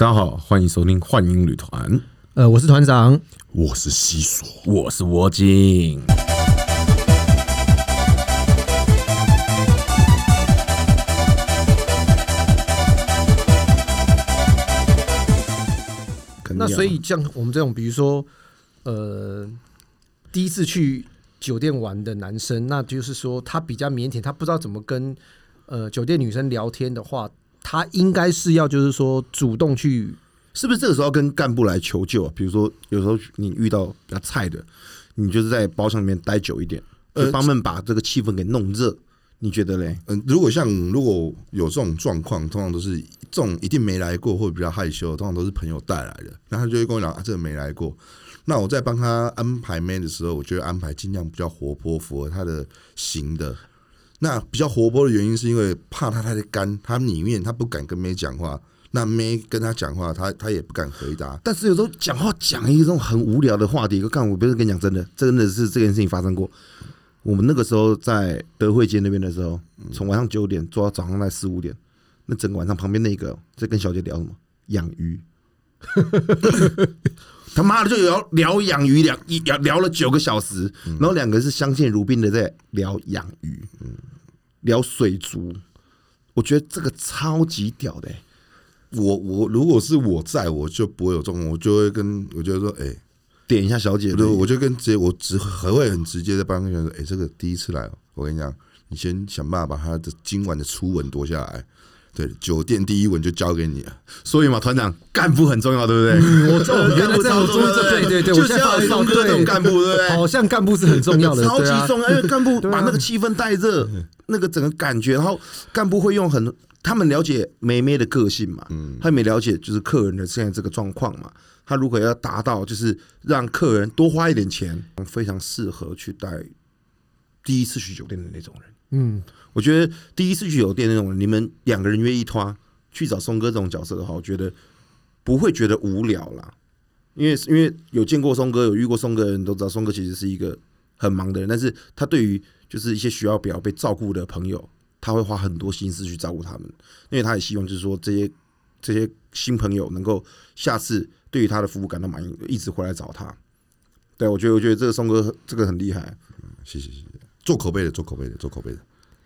大家好，欢迎收听幻影旅团，呃，我是团长，我是西索，我是窝精。那所以像我们这种，比如说，呃，第一次去酒店玩的男生，那就是说他比较腼腆，他不知道怎么跟呃酒店女生聊天的话，他应该是要就是说主动去，是不是这个时候跟干部来求救啊？比如说有时候你遇到比较菜的，你就是在包厢里面待久一点，呃，帮他们把这个气氛给弄热。你觉得嘞？嗯，如果像如果有这种状况，通常都是这种一定没来过或者比较害羞，通常都是朋友带来的，然后他就会跟我讲啊，这个没来过。那我在帮他安排妹的时候，我就安排尽量比较活泼，符合他的型的。那比较活泼的原因是因为怕他太干，他里面他不敢跟妹讲话，那妹跟他讲话，他他也不敢回答。但是有时候讲话讲一种很无聊的话题，干我不是跟你讲真的，真的是这件事情发生过。我们那个时候在德惠街那边的时候，从晚上九点做到早上在四五点，那整个晚上旁边那个在跟小姐聊什么养鱼，他妈的就聊聊养鱼，聊聊聊了九个小时，然后两个是相敬如宾的在聊养鱼，聊水族，我觉得这个超级屌的。我我如果是我在，我就不会有这种，我就会跟我觉得说，哎。点一下小姐，对，我就跟直接，我只还会很直接的帮他说，哎，这个第一次来，我跟你讲，你先想办法把他的今晚的初吻夺下来，对，酒店第一吻就交给你了。所以嘛，团长干部很重要，对不对？我这 原来这样，对对对，就是要松哥这种干部，对不对？好像干部是很重要的，超级重要，因为干部把那个气氛带热，那个整个感觉，然后干部会用很，他们了解梅梅的个性嘛，嗯，他们也了解就是客人的现在这个状况嘛。他如果要达到，就是让客人多花一点钱，非常适合去带第一次去酒店的那种人。嗯，我觉得第一次去酒店那种，你们两个人约一拖去找松哥这种角色的话，我觉得不会觉得无聊啦。因为因为有见过松哥，有遇过松哥的人都知道，松哥其实是一个很忙的人，但是他对于就是一些需要比较被照顾的朋友，他会花很多心思去照顾他们，因为他也希望就是说这些这些新朋友能够下次。对于他的服务感到满意，一直回来找他。对我觉得，我觉得这个松哥这个很厉害。谢谢谢谢，做口碑的，做口碑的，做口碑的，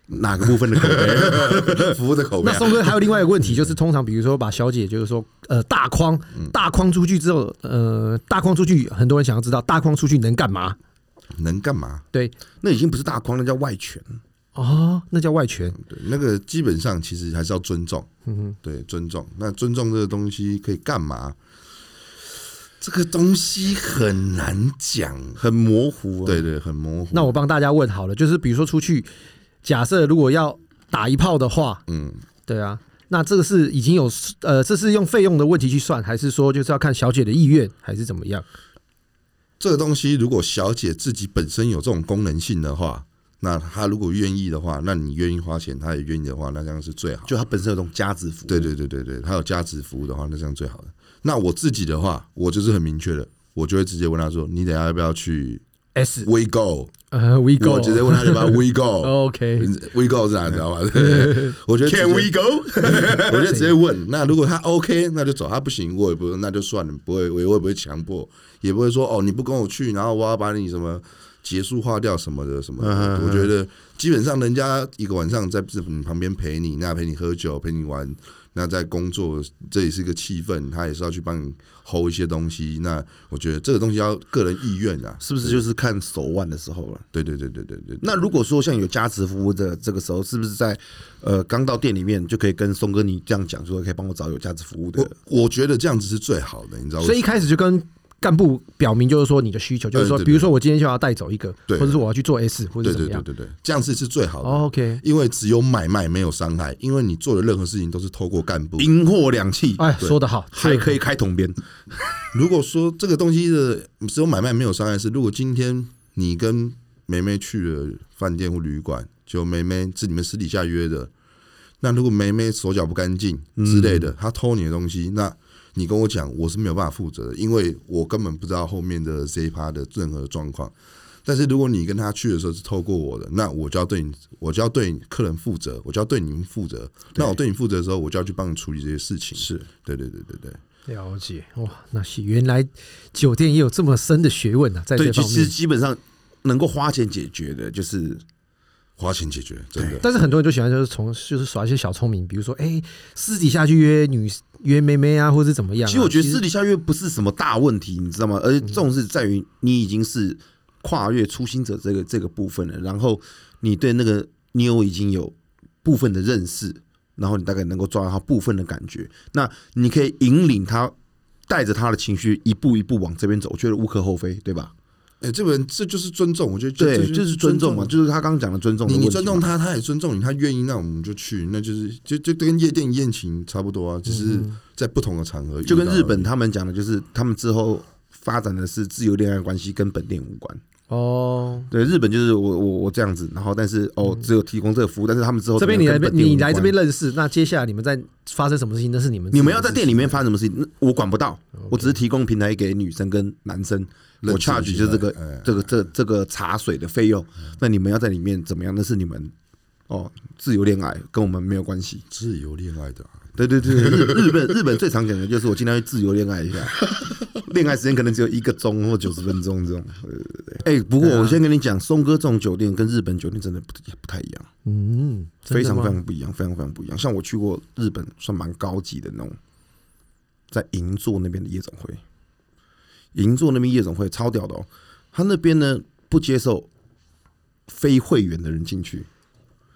哪个部分的口碑？服务的口碑。那松哥还有另外一个问题，就是通常比如说把小姐，就是说呃大框大框出去之后，呃大框出去，很多人想要知道大框出去能干嘛？能干嘛？对，那已经不是大框，那叫外权。哦，那叫外权。对，那个基本上其实还是要尊重。嗯哼，对，尊重。那尊重这个东西可以干嘛？这个东西很难讲，很模糊。对对，很模糊。那我帮大家问好了，就是比如说出去，假设如果要打一炮的话，嗯，对啊，那这个是已经有呃，这是用费用的问题去算，还是说就是要看小姐的意愿，还是怎么样？这个东西如果小姐自己本身有这种功能性的话，那她如果愿意的话，那你愿意花钱，她也愿意的话，那这样是最好。就她本身有这种价值服务，对对对对对，她有价值服务的话，那这样最好的。那我自己的话，我就是很明确的，我就会直接问她说：“你等下要不要去 S We Go？” 呃，We Go，我直接问他要不要 We Go？OK，We Go 是哪？你知道吗？我觉得 Can We Go？我就直接问。那如果他 OK，那就走；他不行，我也不那就算了，不会，我也不会强迫，也不会说哦，你不跟我去，然后我要把你什么结束化掉什么的什么。的。我觉得基本上人家一个晚上在你旁边陪你，那陪你喝酒，陪你玩。那在工作，这也是一个气氛，他也是要去帮你 hold 一些东西。那我觉得这个东西要个人意愿啊，是不是就是看手腕的时候了？对对对对对对。那如果说像有加持服务的这个时候，是不是在呃刚到店里面就可以跟松哥你这样讲，说可以帮我找有价值服务的？我觉得这样子是最好的，你知道吗？所以一开始就跟。干部表明就是说你的需求，就是说，比如说我今天就要带走一个，或者说我要去做 S 或者怎么样，对对对，这样子是最好的。OK，因为只有买卖没有伤害，因为你做的任何事情都是透过干部，冰货两气。哎，说得好，还可以开统编。如果说这个东西的只有买卖没有伤害，是如果今天你跟梅梅去了饭店或旅馆，就梅梅是你们私底下约的，那如果梅梅手脚不干净之类的，她偷你的东西，那。你跟我讲，我是没有办法负责的，因为我根本不知道后面的这一趴的任何状况。但是如果你跟他去的时候是透过我的，那我就要对你，我就要对客人负责，我就要对你们负责。那我对你负责的时候，我就要去帮你处理这些事情。是对对对对对，了解哇，那是原来酒店也有这么深的学问啊，在对，这方就其实。基本上能够花钱解决的，就是花钱解决，真的。但是很多人就喜欢就是从就是耍一些小聪明，比如说哎、私底下去约女约妹妹啊，或者是怎么样啊、其实我觉得私底下约不是什么大问题，你知道吗？而重是在于你已经是跨越初心者这个这个部分了，然后你对那个妞已经有部分的认识，然后你大概能够抓到她部分的感觉，那你可以引领她，带着她的情绪一步一步往这边走，我觉得无可厚非，对吧？哎、这个人这就是尊重，我觉得这对，就是尊重嘛，就是他刚刚讲的尊重的你你尊重他，他也尊重你，他愿意，那我们就去，那就是就就跟夜店宴请差不多啊，只是在不同的场合就跟日本他们讲的，就是他们之后发展的是自由恋爱关系，跟本店无关。哦，对，日本就是我我我这样子，然后但是哦，只有提供这个服务，但是他们之后这边你来你来这边，认识，那接下来你们在发生什么事情，那是你们你们要在店里面发生什么事情，那我管不到，我只是提供平台给女生跟男生，我 charge 就是这个这个这这个茶水的费用，那你们要在里面怎么样？那是你们哦自由恋爱，跟我们没有关系。自由恋爱的啊、对对对，日日本 日本最常讲的就是我今天去自由恋爱一下，恋爱时间可能只有一个钟或九十分钟这种。对对对。哎、不过我先跟你讲，松哥这种酒店跟日本酒店真的不不太一样，嗯，非常非常不一样，非常非常不一样。像我去过日本，算蛮高级的那种，在银座那边的夜总会，银座那边夜总会超屌的哦。他那边呢不接受非会员的人进去，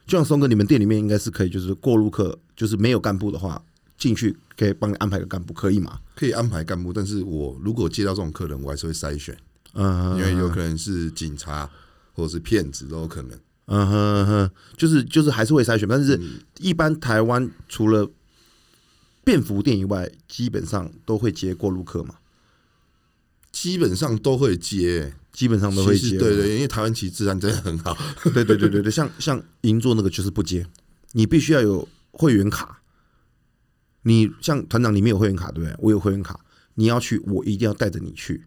就像松哥，你们店里面应该是可以，就是过路客，就是没有干部的话，进去可以帮你安排个干部，可以吗？可以安排干部，但是我如果接到这种客人，我还是会筛选，嗯，因为有可能是警察或者是骗子都有可能。嗯哼嗯哼，就是就是还是会筛选，但是一般台湾除了便服店以外，基本上都会接过路客嘛，基本上都会接，基本上都会接。对对，因为台湾其实治安真的很好。对对对对对，像像银座那个就是不接，你必须要有会员卡。你像团长里面有会员卡对不对？我有会员卡，你要去，我一定要带着你去。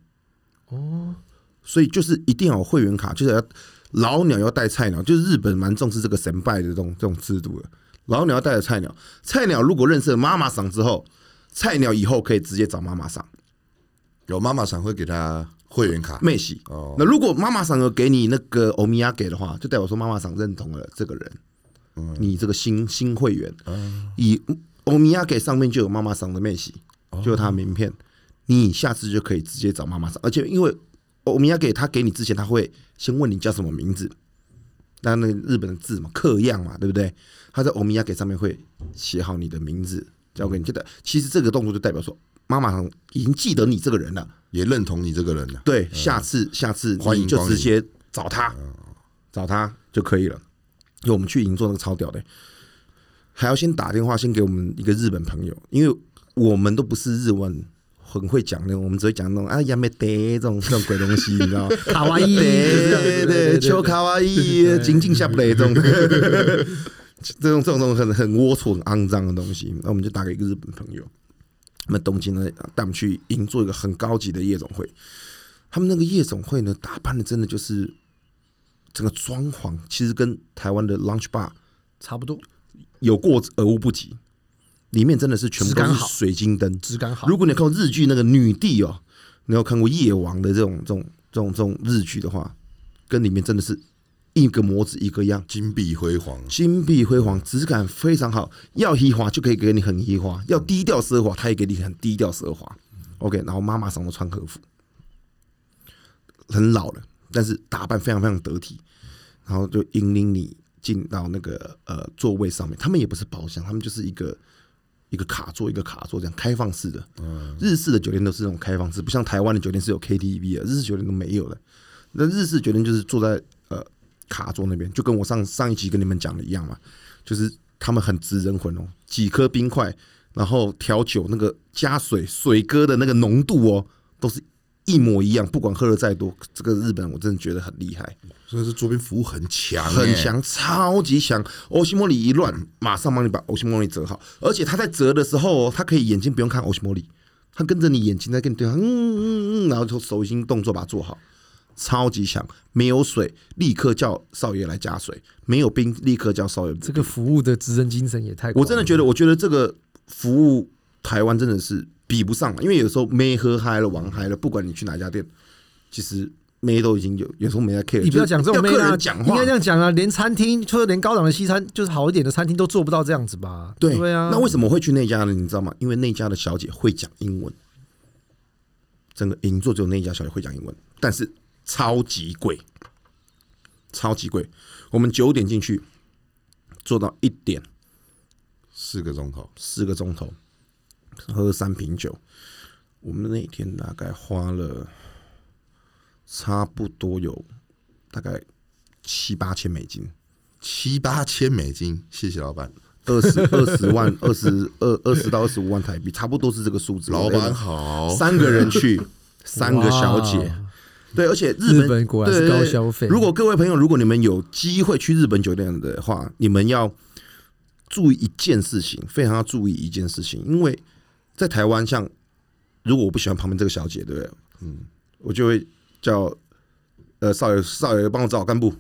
哦，所以就是一定要有会员卡，就是要老鸟要带菜鸟，就是日本蛮重视这个神拜的这种这种制度的。老鸟要带着菜鸟，菜鸟如果认识了妈妈桑之后，菜鸟以后可以直接找妈妈桑有妈妈桑会给他会员卡，妹喜。哦。那如果妈妈桑有给你那个欧米亚给的话，就代表说妈妈桑认同了这个人，你这个新新会员，以欧米亚给上面就有妈妈桑的妹喜，就有他的名片，你下次就可以直接找妈妈桑，而且因为欧米亚给他给你之前，他会先问你叫什么名字，那那个日本的字嘛，刻样嘛，对不对？他在欧米亚给上面会写好你的名字，交给你，就代其实这个动作就代表说妈妈已经记得你这个人了。也认同你这个人了。对，下次下次你就欢迎就直接找他，找他就可以了。就我们去银座那个超屌的，还要先打电话先给我们一个日本朋友，因为我们都不是日文很会讲那种，我们只会讲那种啊亚美得这种这种鬼东西，你知道吗？卡哇伊，对对卡哇伊，紧紧下不来 这种，这种这种这种很很龌龊、很肮脏的东西，那我们就打给一个日本朋友，那东京呢带我们去银做一个很高级的夜总会，他们那个夜总会呢打扮的真的就是整个装潢，其实跟台湾的 lunch bar 差不多，有过而无不及，里面真的是全部都是水晶灯，质感好。如果你看过日剧那个女帝哦，你有看过夜王的这种这种这种这种日剧的话，跟里面真的是一个模子一个样，金碧辉煌，金碧辉煌，质感非常好。要奢华就可以给你很奢华，要低调奢华，它也给你很低调奢华。OK，然后妈妈桑都穿和服，很老了，但是打扮非常非常得体，然后就引领你进到那个呃座位上面。他们也不是包厢，他们就是一个一个卡座一个卡座这样开放式的。日式的酒店都是那种开放式，不像台湾的酒店是有 KTV 的，日式酒店都没有的。那日式酒店就是坐在呃卡座那边，就跟我上上一集跟你们讲的一样嘛，就是他们很直人魂哦，几颗冰块，然后调酒那个加水水哥的那个浓度哦，都是一模一样，不管喝的再多，这个日本我真的觉得很厉害，所以是桌边服务很强，很。强，超级强。欧西莫里一乱，马上帮你把欧西莫里折好，而且他在折的时候哦，他可以眼睛不用看欧西莫里，他跟着你眼睛在跟你对话，嗯嗯嗯，然后就手心动作把它做好，超级强，没有水立刻叫少爷来加水，没有冰立刻叫少爷补这个服务的职人精神也太……我真的觉得，我觉得这个服务台湾真的是比不上了，因为有时候没喝嗨了、玩嗨了，不管你去哪家店，其实妹都已经有，有时候没在 care。你不要讲这种妹客啊，人讲话应该这，样讲啊，连餐厅，就是连高档的西餐，就是好一点的餐厅都做不到这样子吧？对对啊，那为什么会去那家呢？你知道吗？因为那家的小姐会讲英文，整个银座只有那一家小姐会讲英文，但是超级贵，超级贵。我们九点进去，做到一点，四个钟头，四个钟头，喝三瓶酒。我们那天大概花了差不多有大概七八千美金，七八千美金，谢谢老板，二十二十万、二十二二十到二十五万台币，差不多是这个数字。老板好，三个人去，三个小姐哇，对，而且日本果然是高消费如果各位朋友，如果你们有机会去日本酒店的话，你们要注意一件事情，非常要注意一件事情，因为在台湾，像如果我不喜欢旁边这个小姐，对不对？嗯，我就会叫呃少爷少爷帮我找干部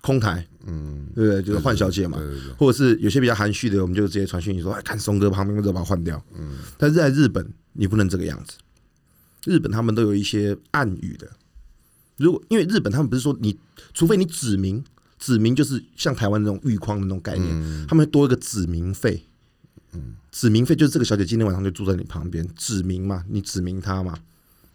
空台，嗯，对不对？就是换小姐嘛，或者是有些比较含蓄的，我们就直接传讯息说，哎，看松哥旁边，就把它换掉。嗯，但是在日本，你不能这个样子。日本他们都有一些暗语的，如果因为日本他们不是说你，除非你指名，指名就是像台湾那种玉框的那种概念，他们会多一个指名费。嗯，指名费就是这个小姐今天晚上就住在你旁边，指名嘛，你指名她嘛，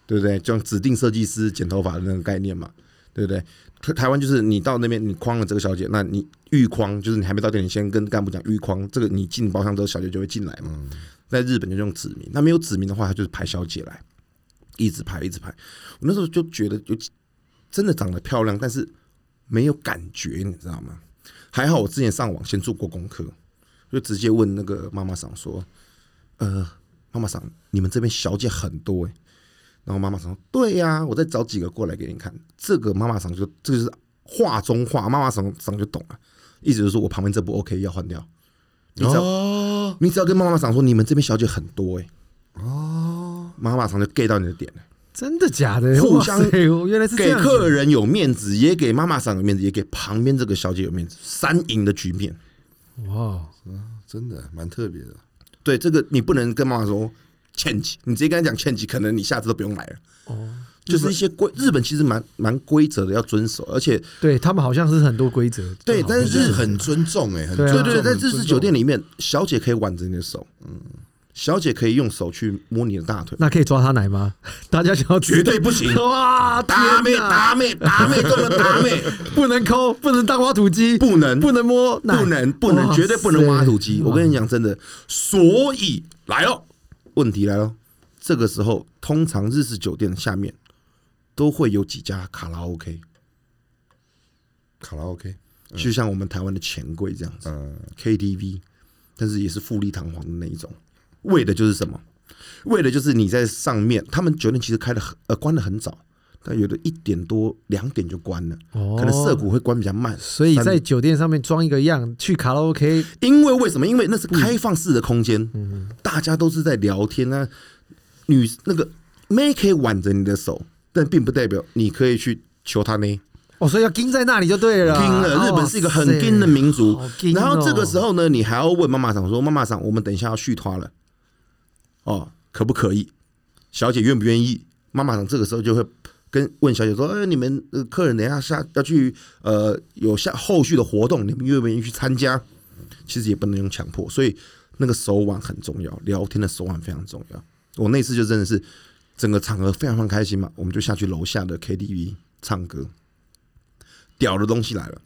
对不对？就像指定设计师剪头发的那个概念嘛，对不对？台台湾就是你到那边你框了这个小姐，那你预框就是你还没到店，你先跟干部讲预框，这个你进包厢之后小姐就会进来嘛。在日本就用指名，那没有指名的话，他就是排小姐来，一直排一直排。我那时候就觉得有真的长得漂亮，但是没有感觉，你知道吗？还好我之前上网先做过功课，就直接问那个妈妈桑说：“呃，妈妈桑，你们这边小姐很多诶、然后妈妈桑说：“对呀、我再找几个过来给你看。”这个妈妈桑就这就是话中话，妈妈桑桑就懂了，意思就是说我旁边这不 OK 要换掉。你只要、哦，你只要跟妈妈桑说你们这边小姐很多诶、哦，妈妈桑就 get 到你的点了。真的假的？互相哇塞原来是给客人有面子，也给妈妈桑有面子，也给旁边这个小姐有面子，三赢的局面。哇，真的蛮特别的，对这个你不能跟妈妈说欠几，你直接跟她讲欠几，可能你下次都不用来了。哦，就是一些规，日本其实蛮蛮规则的，要遵守，而且对他们好像是很多规则，对，但是很尊重哎，很对啊尊重对对，在日式酒店里面，小姐可以挽着你的手，嗯，小姐可以用手去摸你的大腿，那可以抓他奶吗？大家想要绝对不行。哇，打妹天哪！打妹打妹中了打妹，不能抠，不能当挖土机，不能。不能摸，不能不能绝对不能挖土机。我跟你讲，真的，所以来哦，问题来了，这个时候通常日式酒店下面都会有几家卡拉 OK，卡拉 OK，就像我们台湾的钱柜这样子嗯，KTV，但是也是富丽堂皇的那一种，为的就是什么？为的就是你在上面，他们酒店其实开的很呃关的很早。但有的一点多、两点就关了，哦可能涩谷会关比较慢，所以在酒店上面装一个样，去卡拉 OK 因为为什么？因为那是开放式的空间，嗯大家都是在聊天啊。女那个妹可以挽着你的手，但并不代表你可以去求她呢。哦，所以要盯在那里就对了。盯了，日本是一个很盯的民族然后这个时候呢，你还要问妈妈桑说：“妈妈桑，我们等一下要续团了，哦，可不可以？小姐愿不愿意？”妈妈长这个时候就会跟问小姐说：“哎，你们客人等一下下要去呃有下后续的活动，你们愿不愿意去参加？”其实也不能用强迫，所以那个手腕很重要，聊天的手腕非常重要。我那次就真的是整个场合非常非常开心嘛，我们就下去楼下的 KTV 唱歌，屌的东西来了。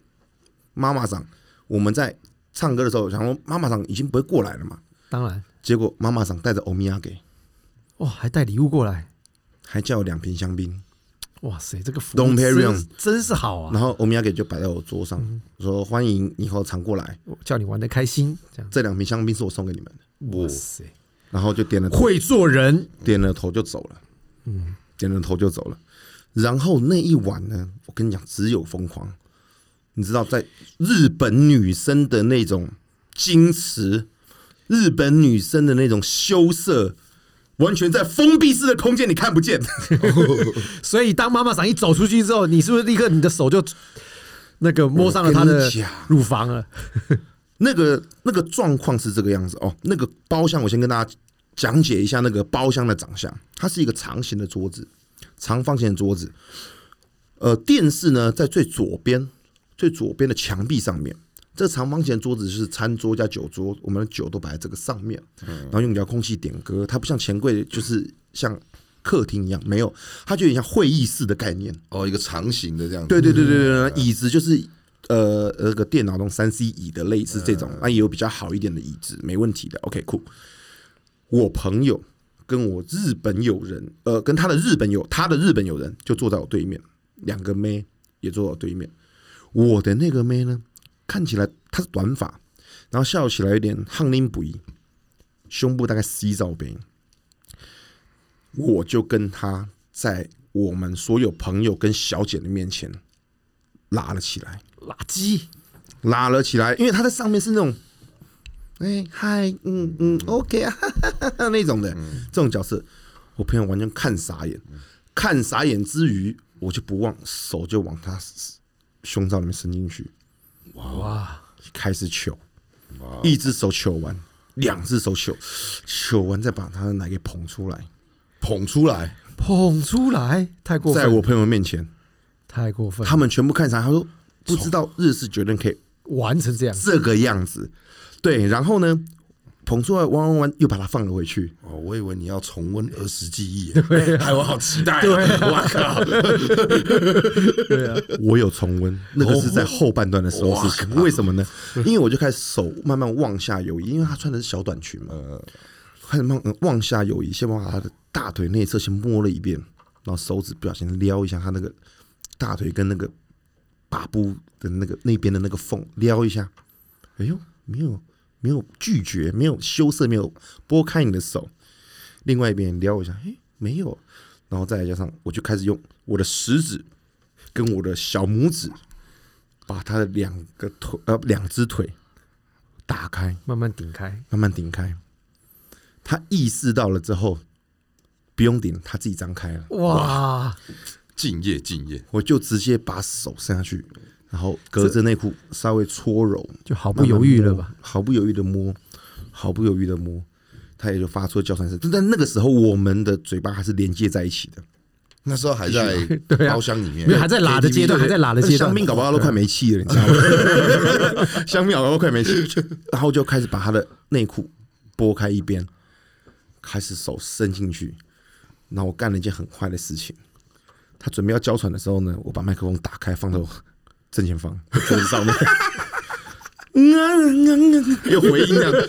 妈妈桑，我们在唱歌的时候，想说妈妈桑已经不会过来了嘛，当然，结果妈妈桑带着欧米亚给，哇，还带礼物过来，还叫我两瓶香槟，哇塞，这个服务 Dom 真 Perignon 真是好啊！然后欧米亚给就摆在我桌上，说欢迎以后常过来，我叫你玩的开心，这样。这两瓶香槟是我送给你们的，哇塞，然后就点了头。会做人，点了头就走了，嗯，点了头就走了。然后那一晚呢，我跟你讲，只有疯狂。你知道，在日本女生的那种矜持，日本女生的那种羞涩，完全在封闭式的空间，你看不见。所以当妈妈桑一走出去之后，你是不是立刻你的手就那个摸上了她的乳房了？那个那个状况是这个样子哦。那个包厢，我先跟大家讲解一下那个包厢的长相。它是一个长形的桌子，长方形的桌子。呃，电视呢在最左边，最左边的墙壁上面。这长方形的桌子是餐桌加酒桌，我们的酒都摆在这个上面，然后用遥控器点歌。它不像钱柜，就是像客厅一样，没有，它就有点像会议室的概念。哦，一个长形的这样子。对对对对对，对椅子就是呃那个电脑中三 C 椅的类似这种，那也有比较好一点的椅子，没问题的。OK，酷。我朋友跟我日本友人，呃，跟他的日本友，他的日本友人就坐在我对面，两个妹也坐在我对面。我的那个妹呢，看起来他是短发，然后笑起来有点憨拎不一，胸部大概 C 罩杯。我就跟他在我们所有朋友跟小姐的面前拉了起来，垃圾，拉了起来，因为他在上面是那种，哎嗨，嗯嗯，OK 啊，哈哈哈哈那种的。这种角色，我朋友完全看傻眼，看傻眼之余，我就不忘手就往他胸罩里面伸进去，哇，开始求，一只手求完，两只手求，求完再把他的奶给捧出来，捧出来，捧出来，太过分，在我朋友面前，太过分，他们全部看傻，他说不知道日式酒店可以完成这样，这个样子，对，然后呢，捧出来玩玩玩，又把它放了回去。哦，我以为你要重温儿时记忆，对，害我好期待。对我靠，对啊，我有重温，那个是在后半段的时候是为什么呢？因为我就开始手慢慢往下游移，因为他穿的是小短裙嘛，开始慢慢往下游移，先把他的大腿内侧先摸了一遍，然后手指不小心撩一下他那个大腿跟那个把布的那个那边的那个缝，撩一下，哎呦，没有没有拒绝，没有羞涩，没有拨开你的手，另外一边撩一下，哎，没有，然后再加上，我就开始用我的食指跟我的小拇指，把他的两个腿呃两只腿打开，慢慢顶开，慢慢顶开。他意识到了之后，不用顶，他自己张开了。哇，敬业敬业，我就直接把手伸下去，然后隔着内裤稍微搓揉，就毫不犹豫了吧？毫不犹豫的摸，毫不犹豫的摸，他也就发出了叫声声。但那个时候，我们的嘴巴还是连接在一起的。那时候还在 包厢里面没有，还在拉的阶段，还在拉的阶段香，槟搞不好都快没气了，你知道吗？香槟搞不好都快没气，然后就开始把他的内裤拨开一边，开始手伸进去，然后我干了一件很坏的事情。他准备要娇喘的时候呢，我把麦克风打开放到我正前方桌子上面，有回音这样，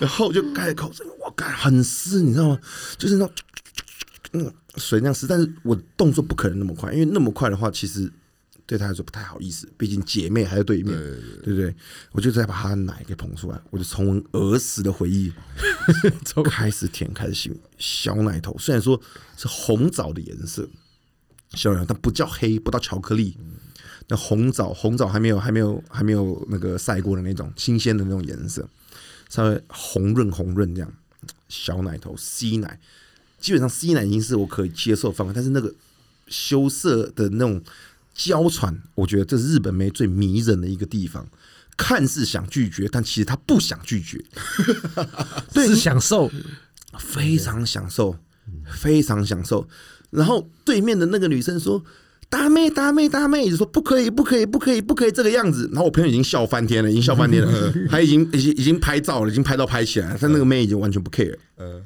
然后我就开口声，我干很湿，你知道吗？就是那种嗯水那样湿，但是我动作不可能那么快，因为那么快的话，其实对他来说不太好意思，毕竟姐妹还在对面，对不对？我就再把她的奶给捧出来，我就重温儿时的回忆，开始舔，开始吸小奶头，虽然说是红枣的颜色，小奶头，但不叫黑，不到巧克力。那红枣，红枣还没有，还没有，还没有那个晒过的那种新鲜的那种颜色，稍微红润红润这样。小奶头 C 奶，基本上 C 奶已经是我可以接受范围，但是那个羞涩的那种娇喘，我觉得这是日本妹最迷人的一个地方。看似想拒绝，但其实她不想拒绝，对是享受，非常享受，非常享受。然后对面的那个女生说：“大妹，大妹，大妹！”就说：“不可以，不可以，不可以，不可以这个样子。”然后我朋友已经笑翻天了，已经笑翻天了，他已经已经已经拍照了，已经拍到拍起来了，但那个妹已经完全不 care。嗯，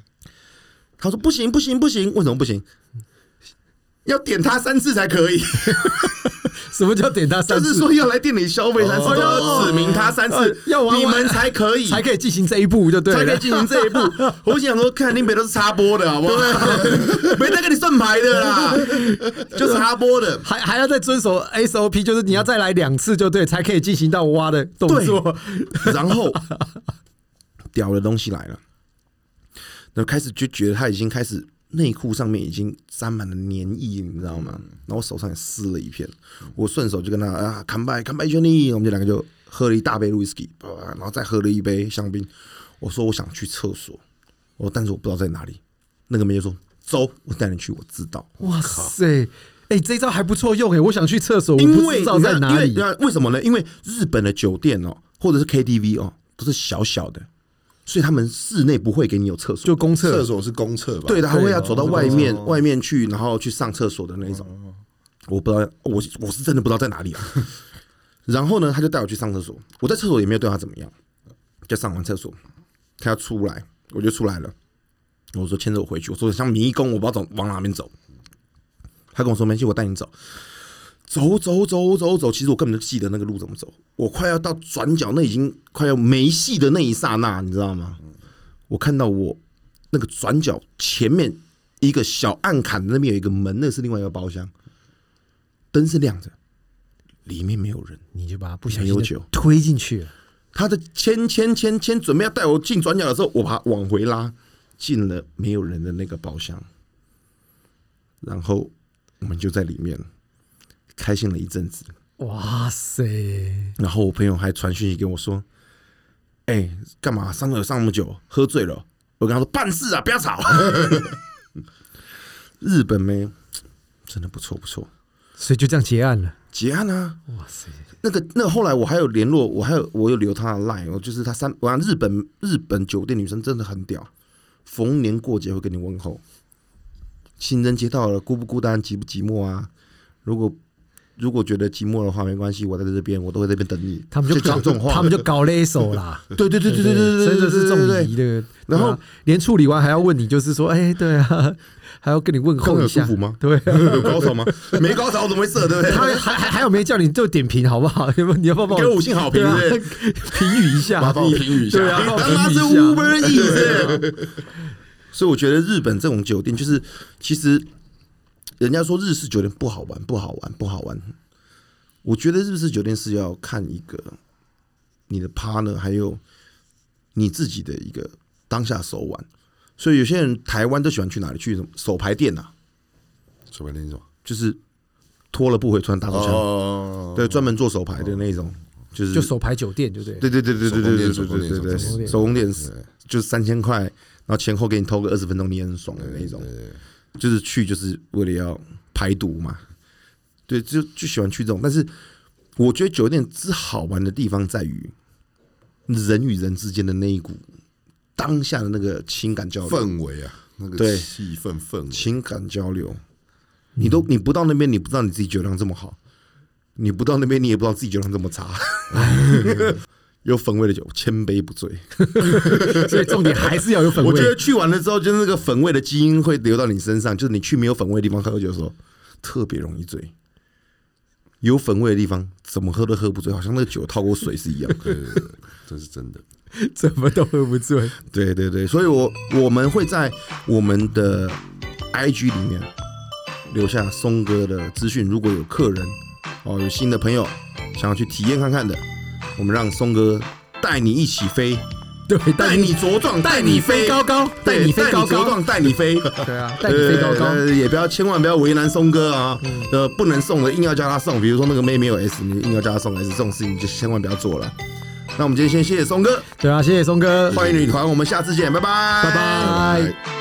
他说：“不行，不行，不行！为什么不行？要点他三次才可以。”什么叫点他三次？就是说要来店里消费三次，要指明他三次呃，要玩你们才可以，才可以进行这一步，就对了。才可以进行这一步。我想说，看林北都是插播的，好不好？没在跟你算牌的啦，就插播的。还还要再遵守 SOP，就是你要再来两次就对，才可以进行到挖的动作。然后屌的东西来了，那开始就觉得他已经开始内裤上面已经沾满了粘液，你知道吗？然后我手上也湿了一片，我顺手就跟他啊，砍拜砍拜兄弟，我们就两个就喝了一大杯 whisky，然后再喝了一杯香槟。我说我想去厕所，我但是我不知道在哪里。那个妹就说走，我带你去，我知道。哇塞，哎、这招还不错用哎、我想去厕所，我因为不知道在哪里因。为为什么呢？因为日本的酒店哦，或者是 KTV 哦，都是小小的，所以他们室内不会给你有厕所，就公厕厕所是公厕吧？对的，他会要走到外面外面去，然后去上厕所的那种。我不知道，我我是真的不知道在哪里啊。然后呢，他就带我去上厕所，我在厕所也没有对他怎么样，就上完厕所，他要出来，我就出来了。我说牵着我回去，我说像迷宫，我不知道走往哪边走。他跟我说没关系，我带你走。走走走走走，其实我根本就记得那个路怎么走。我快要到转角，那已经快要没戏的那一刹那，你知道吗？我看到我那个转角前面一个小暗坎那边有一个门，那是另外一个包厢，灯是亮着，里面没有人。你就把它不小心地没有酒推进去了。他的牵牵牵牵，准备要带我进转角的时候，我把他往回拉，进了没有人的那个包厢，然后我们就在里面开心了一阵子。哇塞，然后我朋友还传讯息给我说：“哎、干嘛上了上那么久，喝醉了？”我跟他说：“办事啊，不要吵。”日本妹真的不错不错，所以就这样结案了。结案啊！哇塞，那个那个后来我还有联络，我还有我有留他的 line，我就是他三，我讲日本日本酒店女生真的很屌，逢年过节会跟你问候，情人节到了孤不孤单寂不寂寞啊？如果如果觉得寂寞的话没关系，我在这边我都会在这边等你。他们就搞讲这种话，他们就搞了一手啦。对对对对对对对，真的是这对对种仪的。然后连处理完还要问你，就是说，哎，对啊，还要跟你问候一下。吗？对啊，有高潮吗？没高潮我怎么会射？对不对？他还还还有没叫你就点评好不好？要不你要不要帮给我五星好评评语一下，麻烦我评语一下，对啊，他妈是 Uber Eats。所以我觉得日本这种酒店，就是其实人家说日式酒店不好玩，不好玩，不好玩。我觉得日式酒店是要看一个你的 partner，还有你自己的一个当下手腕。所以有些人台湾都喜欢去哪里？去什么手牌店啊，手牌店是什么？就是脱了不回穿大手枪，哦，对，专门做手牌的那种，就是就手牌酒店，对不对？对对对对对对对手工店对对对对，手工店手工店就是三千块，然后前后给你偷个二十分钟，你也很爽的那种。就是去就是为了要排毒嘛，对，就就喜欢去这种。但是我觉得酒店之好玩的地方在于人与人之间的那一股当下的那个情感交流，氛围啊，那个气氛氛围，情感交流。你都你不到那边，你不知道你自己酒量这么好；你不到那边，你也不知道自己酒量这么差。有粉味的酒，千杯不醉。所以重点还是要有粉味。我觉得去完了之后，就是那个粉味的基因会流到你身上，就是你去没有粉味的地方喝酒的时候，特别容易醉。有粉味的地方，怎么喝都喝不醉，好像那个酒套过水是一样。对对对，这是真的。怎么都喝不醉。对对对，所以我我们会在我们的 IG 里面留下松哥的资讯。如果有客人哦，有新的朋友想要去体验看看的，我们让松哥带你一起飞，对，带你茁壮，带你飞高高，带你飞高高。茁壮，带你飞。对啊，带你飞高高。呃，也不要千万不要为难松哥啊，呃，不能送的硬要叫他送，比如说那个妹没有 S，你硬要叫他送 S，这种事情就千万不要做了。那我们今天先谢谢松哥，对啊，谢谢松哥，欢迎女团，我们下次见，拜拜，拜拜。